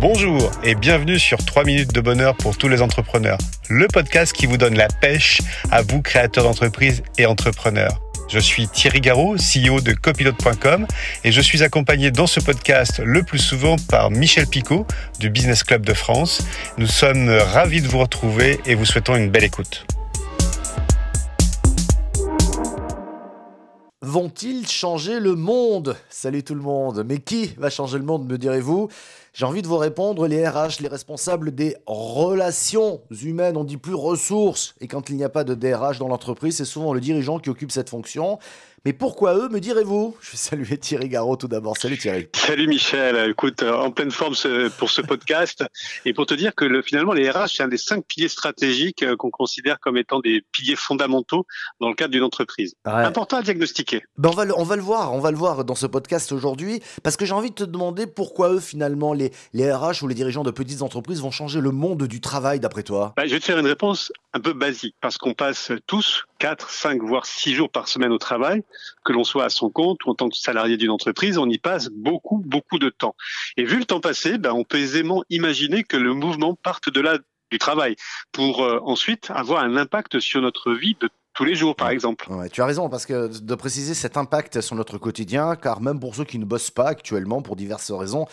Bonjour et bienvenue sur 3 minutes de bonheur pour tous les entrepreneurs, le podcast qui vous donne la pêche à vous créateurs d'entreprise et entrepreneurs. Je suis Thierry Garot, CEO de copilote.com et je suis accompagné dans ce podcast le plus souvent par Michel Picot du Business Club de France. Nous sommes ravis de vous retrouver et vous souhaitons une belle écoute. Vont-ils changer le monde? Salut tout le monde. Mais qui va changer le monde, me direz-vous? J'ai envie de vous répondre, les RH, les responsables des relations humaines, on dit plus ressources. Et quand il n'y a pas de DRH dans l'entreprise, c'est souvent le dirigeant qui occupe cette fonction. Mais pourquoi eux, me direz-vous? Je vais saluer Thierry Garot tout d'abord. Salut Thierry. Salut Michel. Écoute, euh, en pleine forme pour ce podcast. Et pour te dire que le, finalement, les RH, c'est un des cinq piliers stratégiques euh, qu'on considère comme étant des piliers fondamentaux dans le cadre d'une entreprise. Important à diagnostiquer. Ben on, va le, on va le voir, on va le voir dans ce podcast aujourd'hui. Parce que j'ai envie de te demander pourquoi eux, finalement, les, les RH ou les dirigeants de petites entreprises vont changer le monde du travail, d'après toi? Ben, Je vais te faire une réponse un peu basique. Parce qu'on passe tous 4, 5, voire 6 jours par semaine au travail que l'on soit à son compte ou en tant que salarié d'une entreprise, on y passe beaucoup, beaucoup de temps. Et vu le temps passé, ben, on peut aisément imaginer que le mouvement parte de là du travail pour euh, ensuite avoir un impact sur notre vie de tous les jours, par exemple. Ouais, tu as raison, parce que de préciser cet impact sur notre quotidien, car même pour ceux qui ne bossent pas actuellement, pour diverses raisons,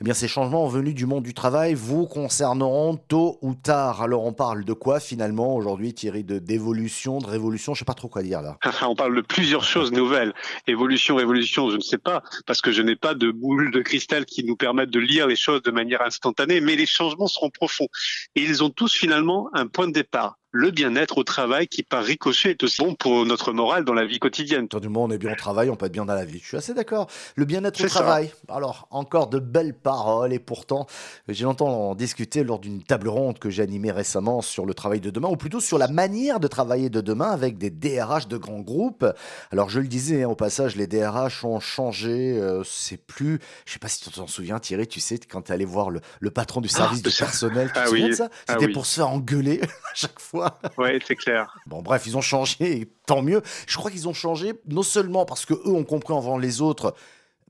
eh bien, ces changements venus du monde du travail vous concerneront tôt ou tard. Alors, on parle de quoi finalement aujourd'hui, Thierry De d'évolution, de révolution? Je sais pas trop quoi dire là. on parle de plusieurs choses nouvelles. Évolution, révolution, je ne sais pas, parce que je n'ai pas de boule de cristal qui nous permettent de lire les choses de manière instantanée, mais les changements seront profonds. Et ils ont tous finalement un point de départ le bien-être au travail qui par ricochet est aussi bon pour notre morale dans la vie quotidienne. Tout du monde, on est bien au travail, on peut être bien dans la vie. Je suis assez d'accord. Le bien-être au travail. Alors, encore de belles paroles et pourtant, j'ai longtemps en discuté lors d'une table ronde que j'ai animée récemment sur le travail de demain, ou plutôt sur la manière de travailler de demain avec des DRH de grands groupes. Alors, je le disais, hein, au passage, les DRH ont changé. Euh, c'est plus, je sais pas si tu t'en souviens, Thierry, tu sais, quand tu allais voir le, patron du ah, service du personnel, tu te ah souviens de ça? Ah C'était pour se faire engueuler à chaque fois. Oui, c'est clair. Bon, bref, ils ont changé, tant mieux. Je crois qu'ils ont changé non seulement parce que eux ont compris en les autres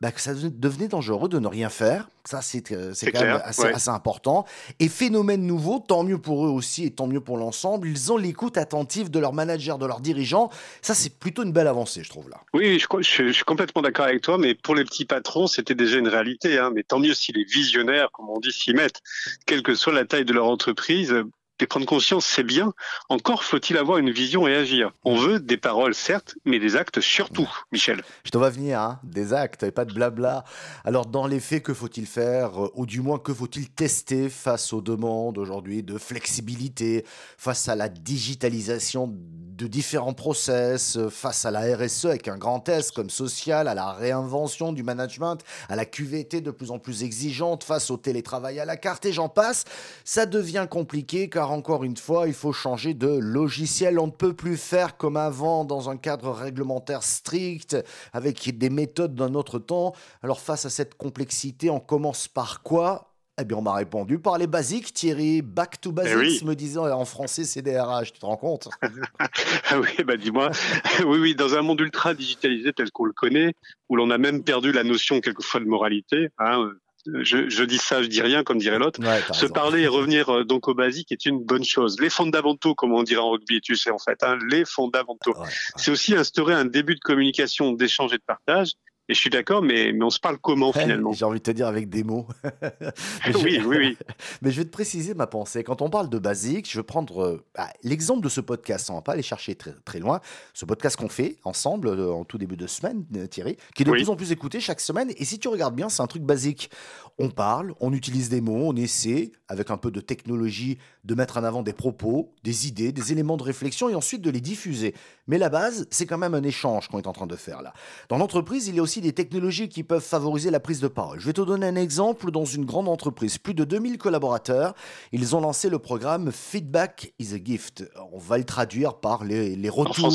bah, que ça devenait dangereux de ne rien faire. Ça, c'est euh, quand même assez, assez, important. Et phénomène nouveau, tant mieux pour eux aussi et tant mieux pour l'ensemble, ils ont l'écoute attentive de leurs managers, de leurs dirigeants. Ça, c'est plutôt une belle avancée, je trouve, là. Oui, je, je, suis complètement d'accord avec toi, mais pour les petits patrons, c'était déjà une réalité. Hein. Mais tant mieux si les visionnaires, comme on dit, s'y mettent, quelle que soit la taille de leur entreprise, et prendre conscience, c'est bien. Encore faut-il avoir une vision et agir. On veut des paroles, certes, mais des actes surtout, Michel. Je te vois venir, hein des actes et pas de blabla. Alors, dans les faits, que faut-il faire Ou du moins, que faut-il tester face aux demandes aujourd'hui de flexibilité, face à la digitalisation de différents process, face à la RSE avec un grand S comme social, à la réinvention du management, à la QVT de plus en plus exigeante, face au télétravail à la carte et j'en passe, ça devient compliqué car encore une fois, il faut changer de logiciel. On ne peut plus faire comme avant dans un cadre réglementaire strict, avec des méthodes d'un autre temps. Alors face à cette complexité, on commence par quoi? Eh bien, on m'a répondu par les basiques, Thierry. Back to eh basics, me disant en français CDRH. Tu te rends compte? Oui, bah dis-moi. oui, oui, dans un monde ultra digitalisé tel qu'on le connaît, où l'on a même perdu la notion quelquefois de moralité, hein, je, dis ça, je dis rien, comme dirait l'autre. Se parler et revenir euh, donc au basique est une bonne chose. Les fondamentaux, comme on dirait en rugby, tu sais en fait, hein, les fondamentaux. C'est aussi instaurer un début de communication, d'échange et de partage. Et je suis d'accord, mais, mais on se parle comment finalement J'ai envie de te dire avec des mots. oui, oui, oui. Mais je vais te préciser ma pensée. Quand on parle de basique, je vais prendre euh, bah, l'exemple de ce podcast, on va pas aller chercher très, très loin. Ce podcast qu'on fait ensemble euh, en tout début de semaine, Thierry, qui est de plus en plus écouté chaque semaine. Et si tu regardes bien, c'est un truc basique on parle, on utilise des mots, on essaie, avec un peu de technologie, de mettre en avant des propos, des idées, des éléments de réflexion et ensuite de les diffuser. Mais la base, c'est quand même un échange qu'on est en train de faire là. Dans l'entreprise, il y a aussi des technologies qui peuvent favoriser la prise de parole. Je vais te donner un exemple dans une grande entreprise, plus de 2000 collaborateurs. Ils ont lancé le programme Feedback is a Gift. On va le traduire par les, retours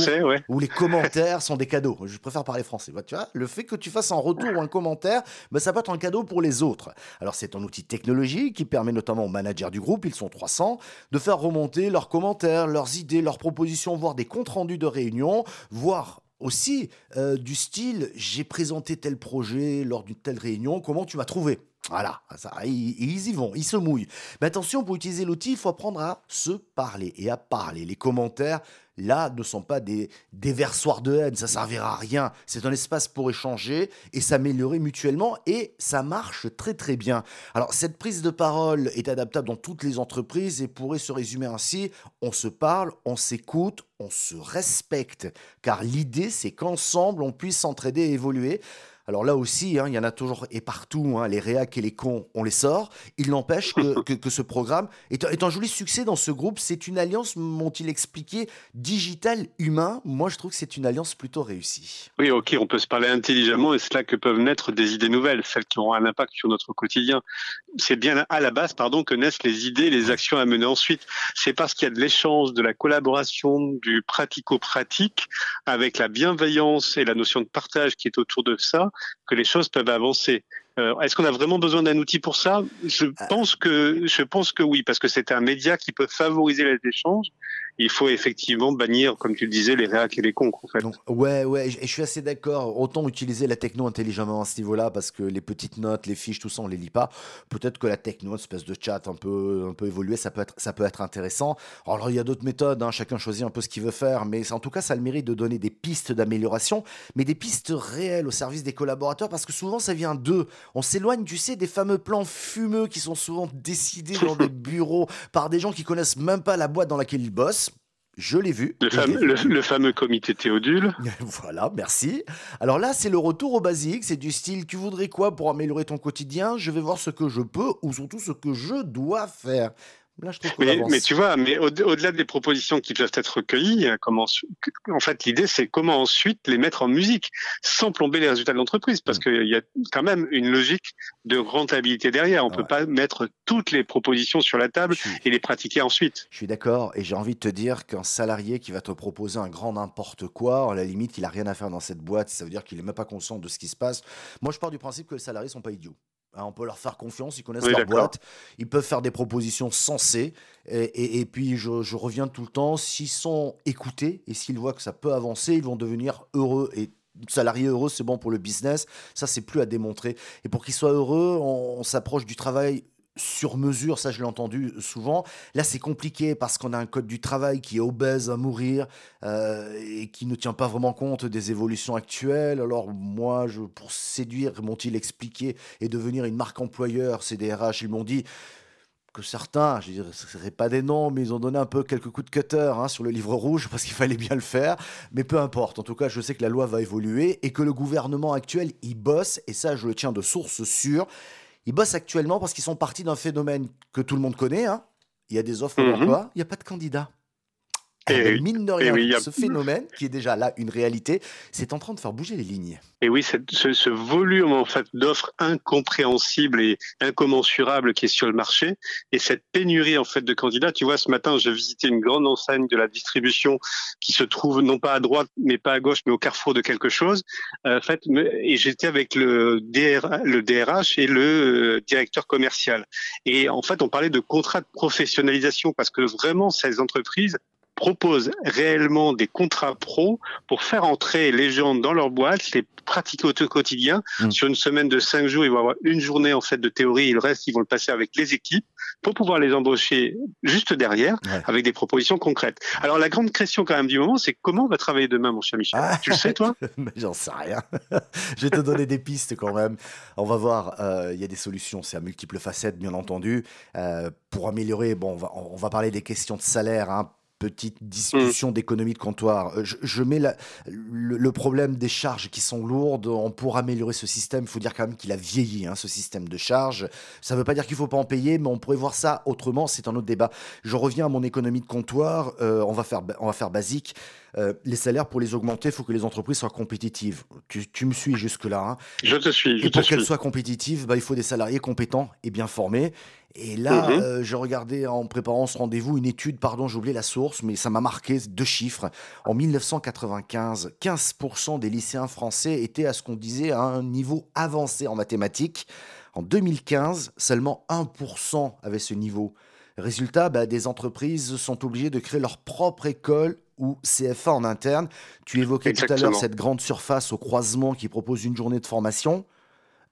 ou les commentaires sont des cadeaux. Je préfère parler français. Tu vois, le fait que tu fasses un retour ou un commentaire, ben, ça peut être un cadeau pour les autres. Alors c'est un outil technologique qui permet notamment aux managers du groupe, ils sont 300, de faire remonter leurs commentaires, leurs idées, leurs propositions, voire des comptes rendus de réunion, voire aussi euh, du style j'ai présenté tel projet lors d'une telle réunion, comment tu m'as trouvé? Voilà, ils, y vont, ils se mouillent. Mais attention, pour utiliser l'outil, il faut apprendre à se parler et à parler. Les commentaires, là, ne sont pas des déversoirs de haine, ça servira à rien. C'est un espace pour échanger et s'améliorer mutuellement et ça marche très très bien. Alors, cette prise de parole est adaptable dans toutes les entreprises et pourrait se résumer ainsi, on se parle, on s'écoute, on se respecte. Car l'idée, c'est qu'ensemble, on puisse s'entraider et évoluer. Alors là aussi, hein, il y en a toujours et partout, hein, les réacs et les cons, on les sort. Il n'empêche que, que, ce programme est, un joli succès dans ce groupe. C'est une alliance, m'ont-ils expliqué, digital humain. Moi, je trouve que c'est une alliance plutôt réussie. Oui, ok, on peut se parler intelligemment et c'est là que peuvent naître des idées nouvelles, celles qui auront un impact sur notre quotidien. C'est bien à la base, pardon, que naissent les idées, les actions à mener ensuite. C'est parce qu'il y a de l'échange, de la collaboration, du pratico-pratique, avec la bienveillance et la notion de partage qui est autour de ça, que les choses peuvent avancer. Euh, est-ce qu'on a vraiment besoin d'un outil pour ça? Je euh. pense que je pense que oui, parce que c'est un média qui peut favoriser les échanges il faut effectivement bannir, comme tu le disais, les réacs et les cons, en fait. ouais, ouais, et je suis assez d'accord. Autant utiliser la techno intelligemment à ce niveau-là, parce que les petites notes, les fiches, tout ça, on les lit pas. Peut-être que la techno, espèce de chat un peu, un peu évolué, ça peut être, ça peut être intéressant. Alors, il y a d'autres méthodes, hein, chacun choisit un peu ce qu'il veut faire, mais en tout cas, ça a le mérite de donner des pistes d'amélioration, mais des pistes réelles au service des collaborateurs, parce que souvent, ça vient d'eux. On s'éloigne, tu sais, des fameux plans fumeux qui sont souvent décidés dans des bureaux par des gens qui connaissent même pas la boîte dans laquelle ils bossent. Je l'ai vu. Le fameux, comité Théodule. voilà, merci. Alors là, c'est le retour au basique. C'est du style, tu voudrais quoi pour améliorer ton quotidien? Je vais voir ce que je peux ou surtout ce que je dois faire mais, tu vois, mais au-delà des propositions qui doivent être recueillies, comment, en fait, l'idée, c'est comment ensuite les mettre en musique sans plomber les résultats de l'entreprise, parce mm. qu'il y a quand même une logique de rentabilité derrière. On ne peut pas mettre toutes les propositions sur la table et les pratiquer ensuite. Je suis d'accord, et j'ai envie de te dire qu'un salarié qui va te proposer un grand n'importe quoi, à la limite, il a rien à faire dans cette boîte, ça veut dire qu'il est même pas conscient de ce qui se passe. Moi, je pars du principe que les salariés sont pas idiots. Hein, on peut leur faire confiance, ils connaissent leur boîte, ils peuvent faire des propositions sensées. Et, puis, je, reviens tout le temps, s'ils sont écoutés et s'ils voient que ça peut avancer, ils vont devenir heureux. Et salarié heureux, c'est bon pour le business. Ça, c'est plus à démontrer. Et pour qu'ils soient heureux, on s'approche du travail sur mesure, ça je l'ai entendu souvent. Là c'est compliqué parce qu'on a un code du travail qui est obèse à mourir euh, et qui ne tient pas vraiment compte des évolutions actuelles. Alors moi, je, pour séduire, m'ont-ils expliqué, et devenir une marque employeur, CDRH, ils m'ont dit que certains, je ne seraient pas des noms, mais ils ont donné un peu quelques coups de cutter hein, sur le livre rouge parce qu'il fallait bien le faire. Mais peu importe. En tout cas, je sais que la loi va évoluer et que le gouvernement actuel y bosse. Et ça, je le tiens de source sûre. Ils bossent actuellement parce qu'ils sont partis d'un phénomène que tout le monde connaît. Hein. Il y a des offres mhm. d'emploi, il n'y a pas de candidats. Et, mine de rien, ce phénomène, qui est déjà là une réalité, c'est en train de faire bouger les lignes. Et oui, ce, ce, volume en fait d'offres incompréhensibles et incommensurables qui est sur le marché, et cette pénurie en fait de candidats. Tu vois, ce matin, j'ai visité une grande enseigne de la distribution qui se trouve non pas à droite, mais pas à gauche, mais au carrefour de quelque chose. Euh, en fait, et j'étais avec le, le DRH et le euh, directeur commercial. Et en fait, on parlait de contrat de professionnalisation parce que vraiment, ces entreprises propose réellement des contrats pro pour faire entrer les gens dans leur boîte, les pratiquer au quotidien. Mm. Sur une semaine de cinq jours, ils vont avoir une journée en fait de théorie, et le reste, ils vont le passer avec les équipes pour pouvoir les embaucher juste derrière avec des propositions concrètes. Alors la grande question quand même du moment, c'est comment on va travailler demain, mon cher Michel? Ah. Tu le sais, toi? J'en sais rien. Je vais te donner des pistes quand même. On va voir. Euh, il y a des solutions. C'est à multiples facettes, bien entendu. Euh, pour améliorer, bon, on va, on va parler des questions de salaire. Hein, petite discussion mm. d'économie de comptoir. Euh, je, mets le, problème des charges qui sont lourdes. On pour améliorer ce système, il faut dire quand même qu'il a vieilli, hein, ce système de charges. Ça ne veut pas dire qu'il ne faut pas en payer, mais on pourrait voir ça autrement. C'est un autre débat. Je reviens à mon économie de comptoir. Euh, on, va faire, on va faire basique. Euh, les salaires, pour les augmenter, il faut que les entreprises soient compétitives. Tu, me suis jusque-là. Hein. Je te suis. et pour qu'elles soient compétitives, bah, il faut des salariés compétents et bien formés. Et là, mhm. euh, je regardais en préparant ce rendez-vous une étude, pardon, j'ai oublié la source, mais ça m'a marqué deux chiffres. En 1995, 15% des lycéens français étaient à ce qu'on disait à un niveau avancé en mathématiques. En 2015, seulement 1% avaient ce niveau. Résultat, bah, des entreprises sont obligées de créer leur propre école ou CFA en interne. Tu évoquais tout à l'heure cette grande surface au croisement qui propose une journée de formation.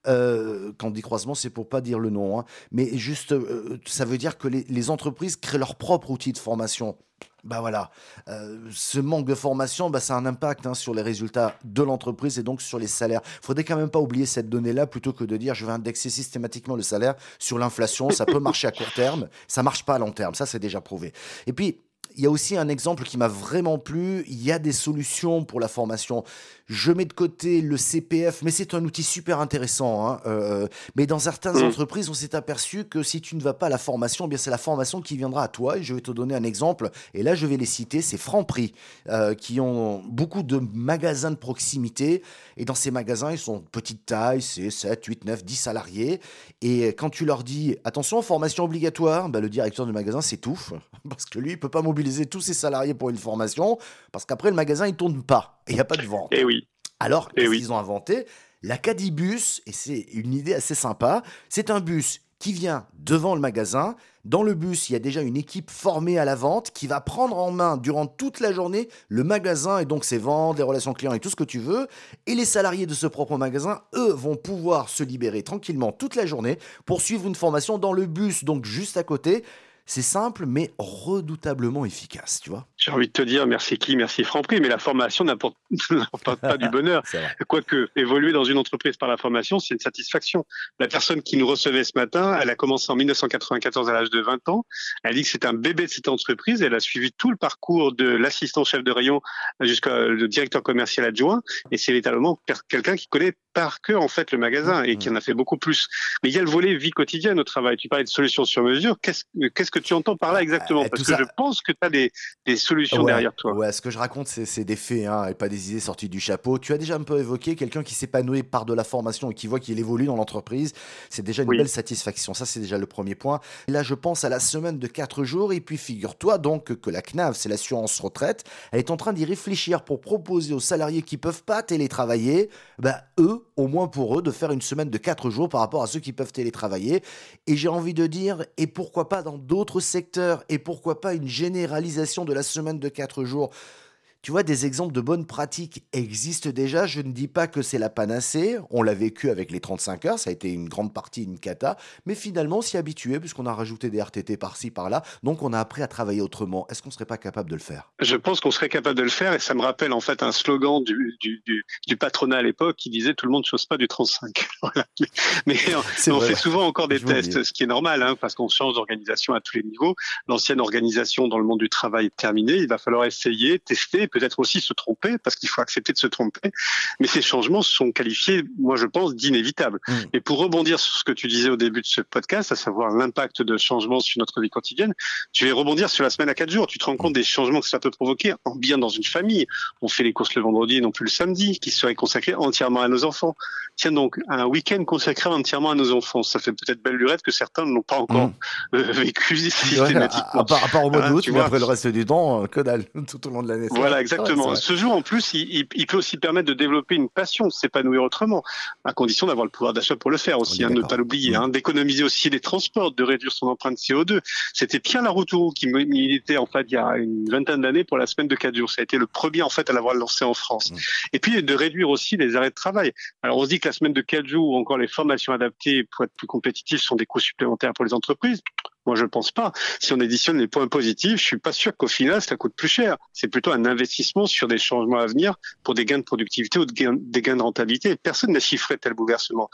Euh, quand on dit croisement, c'est pour pas dire le nom, hein. mais juste, euh, ça veut dire que les, entreprises créent leur propre outil de formation. Bah voilà, euh, ce manque de formation, bah, ça a un impact hein, sur les résultats de l'entreprise et donc sur les salaires. Il faudrait quand même pas oublier cette donnée-là plutôt que de dire je vais indexer systématiquement le salaire sur l'inflation. Ça peut marcher à court terme, ça marche pas à long terme. Ça, c'est déjà prouvé. Et puis, il y a aussi un exemple qui m'a vraiment plu. Il y a des solutions pour la formation. Je mets de côté le CPF, mais c'est un outil super intéressant. Hein, euh, mais dans certaines mmh. entreprises, on s'est aperçu que si tu ne vas pas à la formation, eh bien c'est la formation qui viendra à toi. Et je vais te donner un exemple. Et là, je vais les citer. C'est Franprix, euh, qui ont beaucoup de magasins de proximité. Et dans ces magasins, ils sont de petite taille, c'est 7, 8, 9, 10 salariés. Et quand tu leur dis, attention, formation obligatoire, ben, le directeur du magasin s'étouffe. Parce que lui, il peut pas mobiliser tous ses salariés pour une formation. Parce qu'après, le magasin, il tourne pas. Et il n'y a pas de vente. Et eh oui. Alors, eh qu'est-ce qu'ils ont inventé? L'Acadibus, et c'est une idée assez sympa, c'est un bus qui vient devant le magasin. Dans le bus, il y a déjà une équipe formée à la vente qui va prendre en main durant toute la journée le magasin et donc ses ventes, les relations clients et tout ce que tu veux. Et les salariés de ce propre magasin, eux, vont pouvoir se libérer tranquillement toute la journée pour suivre une formation dans le bus, donc juste à côté. C'est simple, mais redoutablement efficace, tu vois. J'ai envie de te dire merci qui, merci Franprix, mais la formation n'apporte pas du bonheur. Quoique, évoluer dans une entreprise par la formation, c'est une satisfaction. La personne qui nous recevait ce matin, elle a commencé en 1994 à l'âge de 20 ans. Elle dit que c'est un bébé de cette entreprise. Elle a suivi tout le parcours de l'assistant chef de rayon jusqu'au directeur commercial adjoint. Et c'est véritablement quelqu'un qui connaît par cœur, en fait, le magasin et qui en a fait beaucoup plus. Mais il y a le volet vie quotidienne au travail. Tu parlais de solutions sur mesure. Qu'est-ce que tu entends par là exactement euh, Parce que je pense que tu as des, solutions derrière toi. Ouais, ce que je raconte, c'est des faits hein, et pas des idées sorties du chapeau. Tu as déjà un peu évoqué quelqu'un qui s'épanouit par de la formation et qui voit qu'il évolue dans l'entreprise. C'est déjà une belle satisfaction. Ça, c'est déjà le premier point. là, je pense à la semaine de 4 jours. Et puis, figure-toi donc que la CNAV, c'est l'assurance retraite, elle est en train d'y réfléchir pour proposer aux salariés qui peuvent pas télétravailler, bah, eux, au moins pour eux, de faire une semaine de 4 jours par rapport à ceux qui peuvent télétravailler. Et j'ai envie de dire, et pourquoi pas dans d'autres secteurs et pourquoi pas une généralisation de la semaine de 4 jours tu vois, des exemples de bonnes pratiques existent déjà. Je ne dis pas que c'est la panacée. On l'a vécu avec les 35 heures. Ça a été une grande partie, une cata. Mais finalement, s'y habitué puisqu'on a rajouté des RTT par-ci, par-là. Donc, on a appris à travailler autrement. Est-ce qu'on ne serait pas capable de le faire? Je pense qu'on serait capable de le faire. Et ça me rappelle en fait un slogan du, du, patronat à l'époque qui disait tout le monde ne chose pas du 35. Mais on, fait souvent encore des tests, ce qui est normal hein, parce qu'on change d'organisation à tous les niveaux. L'ancienne organisation dans le monde du travail est terminée. Il va falloir essayer, tester peut-être aussi se tromper, parce qu'il faut accepter de se tromper. Mais ces changements sont qualifiés, moi je pense, d'inévitables. Mm. Et pour rebondir sur ce que tu disais au début de ce podcast, à savoir l'impact de changements sur notre vie quotidienne, tu vais rebondir sur la semaine à quatre jours. Tu te rends compte des changements que ça peut provoquer, en bien dans une famille. On fait les courses le vendredi et non plus le samedi, qui serait consacré entièrement à nos enfants. Tiens donc, un week-end consacré entièrement à nos enfants, ça fait peut-être belle lurette que certains n'ont pas encore mm. vécu systématiquement. à, part, au mois d'août, mais après le reste du temps, euh, que dalle, tout au long de l'année. Voilà, exactement. Ce jour, en plus, il, peut aussi permettre de développer une passion, s'épanouir autrement, à condition d'avoir le pouvoir d'achat pour le faire aussi, hein, ne pas l'oublier, mm. hein, d'économiser aussi les transports, de réduire son empreinte CO2. C'était Pierre Laroutourou qui militait en fait il y a une vingtaine d'années pour la semaine de 4 jours. Ça a été le premier en fait à l'avoir lancé en France. Mm. Et puis de réduire aussi les arrêts de travail. Alors on se dit que la semaine de 4 jours ou encore les formations adaptées pour être plus compétitifs sont des coûts supplémentaires pour les entreprises. Moi, je ne pense pas. Si on additionne les points positifs, je suis pas sûr qu'au final, ça coûte plus cher. C'est plutôt un investissement sur des changements à venir pour des gains de productivité ou des gains de rentabilité. Personne n'a chiffré tel bouleversement.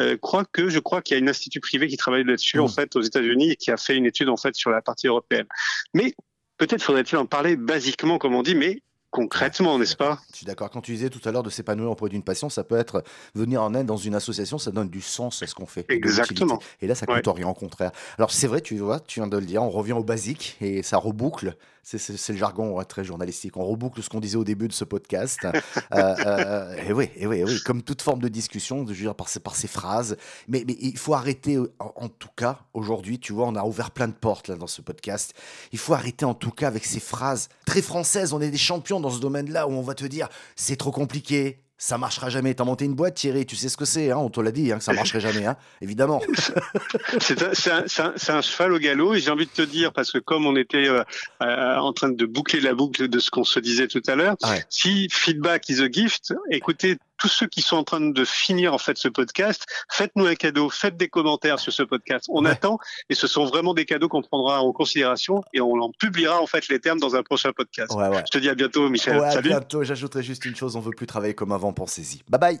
Euh, crois que je crois qu'il y a un institut privé qui travaille là-dessus en mmh. fait aux États-Unis et qui a fait une étude en fait sur la partie européenne. Mais peut-être faudrait-il en parler basiquement, comme on dit, mais concrètement, n'est-ce pas Je suis d'accord. Quand tu disais tout à l'heure de s'épanouir auprès d'une passion, ça peut être venir en aide dans une association, ça donne du sens à ce qu'on fait. Exactement. Et là, ça coûte rien, au contraire. Alors, c'est vrai, tu vois, tu viens de le dire, on revient au basique et ça reboucle c'est le jargon très journalistique. On reboucle ce qu'on disait au début de ce podcast. Euh, euh, et, oui, et oui, oui, comme toute forme de discussion, je veux dire, par, ces, par ces phrases. Mais, mais il faut arrêter, en, tout cas, aujourd'hui, tu vois, on a ouvert plein de portes là, dans ce podcast. Il faut arrêter, en tout cas, avec ces phrases très françaises. On est des champions dans ce domaine-là où on va te dire c'est trop compliqué, ça marchera jamais. T'as monté une boîte, Thierry, tu sais ce que c'est, hein on te l'a dit, hein, que ça marcherait jamais, hein évidemment. c'est un, cheval au galop, et j'ai envie de te dire, parce que comme on était euh, euh, en train de boucler la boucle de ce qu'on se disait tout à l'heure, si feedback is a gift, écoutez tous ceux qui sont en train de finir en fait ce podcast, faites-nous un cadeau, faites des commentaires sur ce podcast. On attend et ce sont vraiment des cadeaux qu'on prendra en considération et on en publiera en fait les termes dans un prochain podcast. Je te dis à bientôt, Michel. Salut. À bientôt. J'ajouterai juste une chose on veut plus travailler comme avant. Pensez-y. Bye bye.